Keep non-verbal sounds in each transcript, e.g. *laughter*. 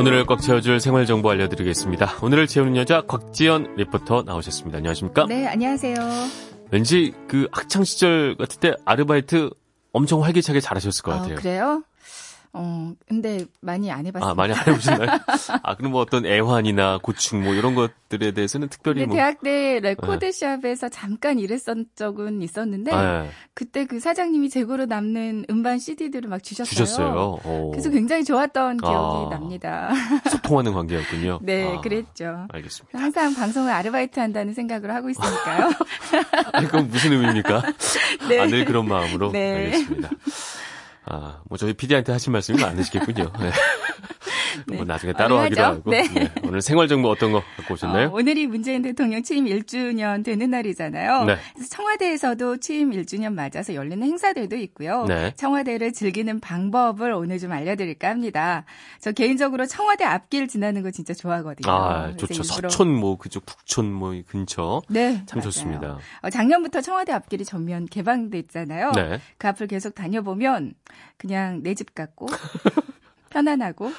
오늘을 꽉 채워줄 생활 정보 알려드리겠습니다. 오늘을 채우는 여자 곽지연 리포터 나오셨습니다. 안녕하십니까? 네, 안녕하세요. 왠지 그 학창 시절 같을 때 아르바이트 엄청 활기차게 잘하셨을 것 같아요. 어, 그래요? 어, 근데 많이 안 해봤어요. 아, 많이 안 해보셨나요? *laughs* 아, 그럼 뭐 어떤 애환이나 고충 뭐 이런 것들에 대해서는 특별히 뭐. 대학 때 레코드샵에서 네. 잠깐 일했던 적은 있었는데, 네. 그때 그 사장님이 재고로 남는 음반 CD들을 막 주셨어요. 주셨어요. 오. 그래서 굉장히 좋았던 기억이 아, 납니다. *laughs* 소통하는 관계였군요. 네, 아, 그랬죠. 알겠습니다. 항상 방송을 아르바이트 한다는 생각을 하고 있으니까요. *laughs* 아니, 그건 무슨 의미입니까? 네. 아, 늘 그런 마음으로. 네. 알겠습니다. 아, 뭐 저희 PD한테 하신 말씀이 많으시겠군요. 네. *laughs* 네. 뭐 나중에 따로 하기로 하고. 네. 네. 오늘 생활 정보 어떤 거 갖고 오셨나요? 어, 오늘이 문재인 대통령 취임 1주년 되는 날이잖아요. 네. 청와대에서도 취임 1주년 맞아서 열리는 행사들도 있고요. 네. 청와대를 즐기는 방법을 오늘 좀 알려드릴까 합니다. 저 개인적으로 청와대 앞길 지나는 거 진짜 좋아하거든요. 아, 좋죠. 서촌 뭐 그쪽 북촌 뭐 근처. 네. 참 맞아요. 좋습니다. 어, 작년부터 청와대 앞길이 전면 개방됐잖아요. 네. 그 앞을 계속 다녀보면 그냥 내 집 같고 *laughs* 편안하고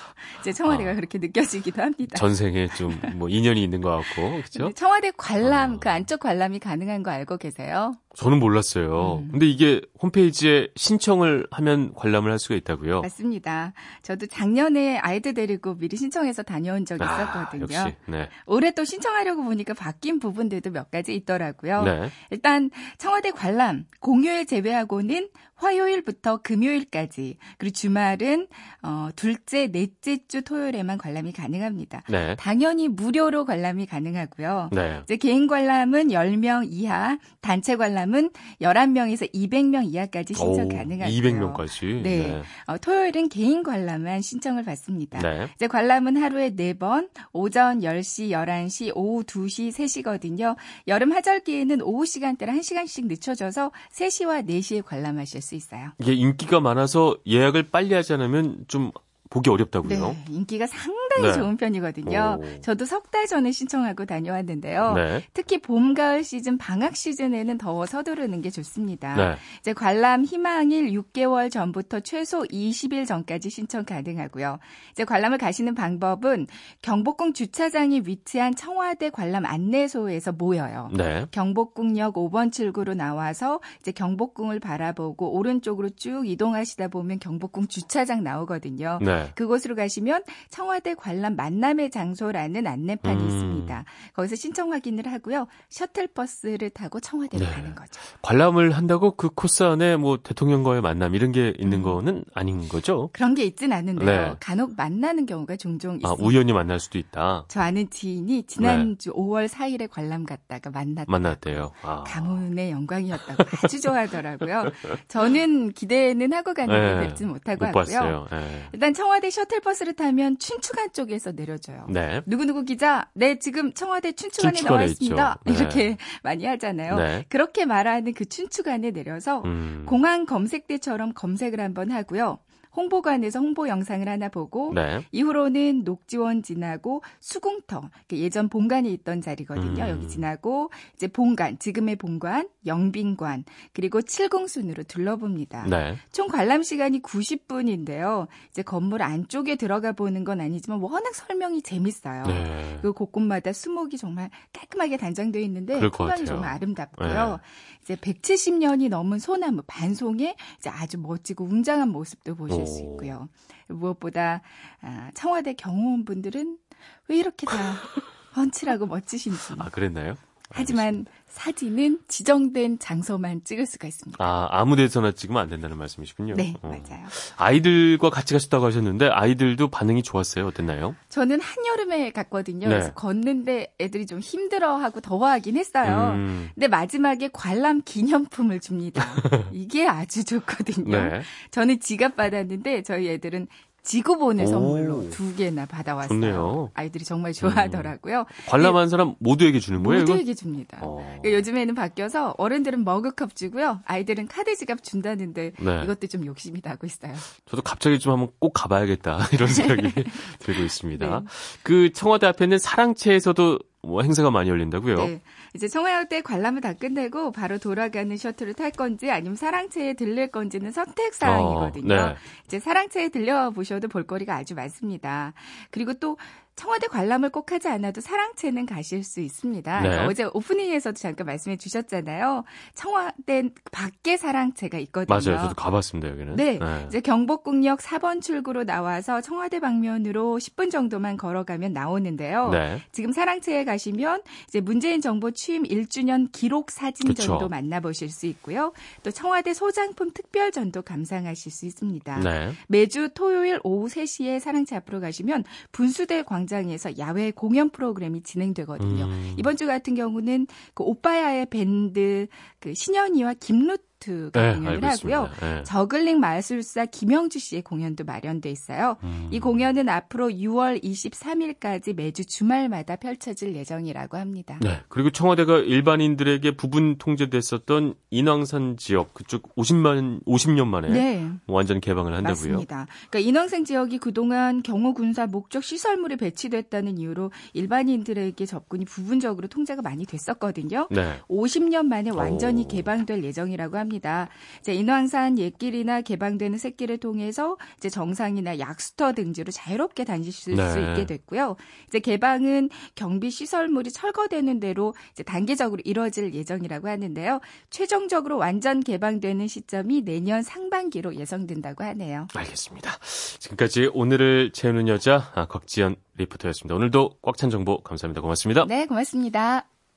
이제 청와대가 아, 그렇게 느껴지기도 합니다. 전생에 좀 뭐 인연이 있는 것 같고 그렇죠? 청와대 관람 아. 그 안쪽 관람이 가능한 거 알고 계세요? 저는 몰랐어요. 음. 근데 이게 홈페이지에 신청을 하면 관람을 할 수가 있다고요? 맞습니다. 저도 작년에 아이들 데리고 미리 신청해서 다녀온 적이 아, 있었거든요. 역시, 네. 올해 또 신청하려고 보니까 바뀐 부분들도 몇 가지 있더라고요. 네. 일단 청와대 관람 공휴일 제외하고는 화요일부터 금요일까지 그리고 주말은 어, 둘째, 넷째 주 토요일에만 관람이 가능합니다. 네. 당연히 무료로 관람이 가능하고요. 네. 이제 개인 관람은 10명 이하, 단체 관람 은 11명에서 200명 이하까지 신청 가능하고요. 200명까지. 네. 네. 어, 토요일은 개인 관람만 신청을 받습니다. 네. 이제 관람은 하루에 4번, 오전 10시, 11시, 오후 2시, 3시거든요. 여름 하절기에는 오후 시간대를 1시간씩 늦춰져서 3시와 4시에 관람하실 수 있어요. 이게 인기가 많아서 예약을 빨리 하지 않으면 좀 보기 어렵다고요? 네, 인기가 상당히 네. 좋은 편이거든요. 오. 저도 석 달 전에 신청하고 다녀왔는데요. 네. 특히 봄, 가을 시즌, 방학 시즌에는 더워 서두르는 게 좋습니다. 네. 이제 관람 희망일 6개월 전부터 최소 20일 전까지 신청 가능하고요. 이제 관람을 가시는 방법은 경복궁 주차장이 위치한 청와대 관람 안내소에서 모여요. 네. 경복궁역 5번 출구로 나와서 이제 경복궁을 바라보고 오른쪽으로 쭉 이동하시다 보면 경복궁 주차장 나오거든요. 네. 네. 그곳으로 가시면 청와대 관람 만남의 장소라는 안내판이 음. 있습니다. 거기서 신청 확인을 하고요. 셔틀버스를 타고 청와대로 네. 가는 거죠. 관람을 한다고 그 코스 안에 뭐 대통령과의 만남 이런 게 있는 음. 거는 아닌 거죠? 그런 게 있진 않은데요. 네. 간혹 만나는 경우가 종종 아, 있습니다. 아, 우연히 만날 수도 있다. 저 아는 지인이 지난주 네. 5월 4일에 관람 갔다가 만났다. 만났대요. 아. 가문의 영광이었다고 아주 좋아하더라고요. 저는 기대는 하고 갔는데 네. 뵙지 못하고 못 하고요. 네. 일단 청와대 청와대 셔틀버스를 타면 춘추관 쪽에서 내려줘요. 네. 누구누구 기자, 네, 지금 청와대 춘추관에, 나와 있습니다. 네. 이렇게 *laughs* 많이 하잖아요. 네. 그렇게 말하는 그 춘추관에 내려서 음. 공항 검색대처럼 검색을 한번 하고요. 홍보관에서 홍보 영상을 하나 보고 네. 이후로는 녹지원 지나고 수궁터 예전 본관이 있던 자리거든요. 음. 여기 지나고 이제 본관 지금의 본관 영빈관 그리고 칠공순으로 둘러봅니다. 네. 총 관람 시간이 90분인데요. 이제 건물 안쪽에 들어가 보는 건 아니지만 워낙 설명이 재밌어요. 네. 그 곳곳마다 수목이 정말 깔끔하게 단장되어 있는데 풍광이 정말 아름답고요. 네. 이제 170년이 넘은 소나무 반송에 이제 아주 멋지고 웅장한 모습도 보실 오. 수 있고요. 무엇보다 아, 청와대 경호원분들은 왜 이렇게 다 *laughs* 훤칠하고 멋지신지. 아, 그랬나요? 하지만 사진은 지정된 장소만 찍을 수가 있습니다. 아, 아무 데서나 찍으면 안 된다는 말씀이시군요. 네, 어. 맞아요. 아이들과 같이 가셨다고 하셨는데 아이들도 반응이 좋았어요. 어땠나요? 저는 한여름에 갔거든요. 네. 그래서 걷는데 애들이 좀 힘들어하고 더워하긴 했어요. 음. 근데 마지막에 관람 기념품을 줍니다. *laughs* 이게 아주 좋거든요. 네. 저는 지갑 받았는데 저희 애들은 지구본의 선물로 두 개나 받아왔어요. 좋네요. 아이들이 정말 좋아하더라고요. 음. 관람한 사람 모두에게 주는 거예요? 모두에게 줍니다. 어. 그러니까 요즘에는 바뀌어서 어른들은 머그컵 주고요. 아이들은 카드 지갑 준다는데 네. 이것도 좀 욕심이 나고 있어요. 저도 갑자기 좀 한번 꼭 가봐야겠다 *laughs* 이런 생각이 *laughs* 들고 있습니다. 네. 그 청와대 앞에는 사랑채에서도 뭐 행사가 많이 열린다고요? 네. 이제 청와대 관람을 다 끝내고 바로 돌아가는 셔틀을 탈 건지 아니면 사랑채에 들릴 건지는 선택 사항이거든요. 어, 네. 이제 사랑채에 들려 보셔도 볼거리가 아주 많습니다. 그리고 또 청와대 관람을 꼭 하지 않아도 사랑채는 가실 수 있습니다. 네. 그러니까 어제 오프닝에서도 잠깐 말씀해 주셨잖아요. 청와대 밖에 사랑채가 있거든요. 맞아요. 저도 가봤습니다, 여기는. 네. 네. 이제 경복궁역 4번 출구로 나와서 청와대 방면으로 10분 정도만 걸어가면 나오는데요. 네. 지금 사랑채에 가시면 이제 문재인 정부 취임 1주년 기록 사진전도 그쵸. 만나보실 수 있고요. 또 청와대 소장품 특별전도 감상하실 수 있습니다. 네. 매주 토요일 오후 3시에 사랑채 앞으로 가시면 분수대 광 광장에서 야외 공연 프로그램이 진행되거든요. 음. 이번 주 같은 경우는 그 오빠야의 밴드 그 신현이와 김루트 콘서트가 네, 공연을 하고요. 네. 저글링 마술사 김영주 씨의 공연도 마련돼 있어요. 음. 이 공연은 앞으로 6월 23일까지 매주 주말마다 펼쳐질 예정이라고 합니다. 네. 그리고 청와대가 일반인들에게 부분 통제됐었던 인왕산 지역 그쪽 50만 50년 만에 네. 완전 개방을 한다고요. 맞습니다. 그러니까 인왕산 지역이 그동안 경호 군사 목적 시설물이 배치됐다는 이유로 일반인들에게 접근이 부분적으로 통제가 많이 됐었거든요. 네. 50년 만에 완전히 오. 개방될 예정이라고 합니다. 합니다. 이제 인왕산 옛길이나 개방되는 샛길을 통해서 이제 정상이나 약수터 등지로 자유롭게 다니실 네. 수 있게 됐고요. 이제 개방은 경비 시설물이 철거되는 대로 이제 단계적으로 이뤄질 예정이라고 하는데요. 최종적으로 완전 개방되는 시점이 내년 상반기로 예상된다고 하네요. 알겠습니다. 지금까지 오늘을 채우는 여자 아, 곽지연 리포터였습니다. 오늘도 꽉 찬 정보 감사합니다. 고맙습니다. 네, 고맙습니다.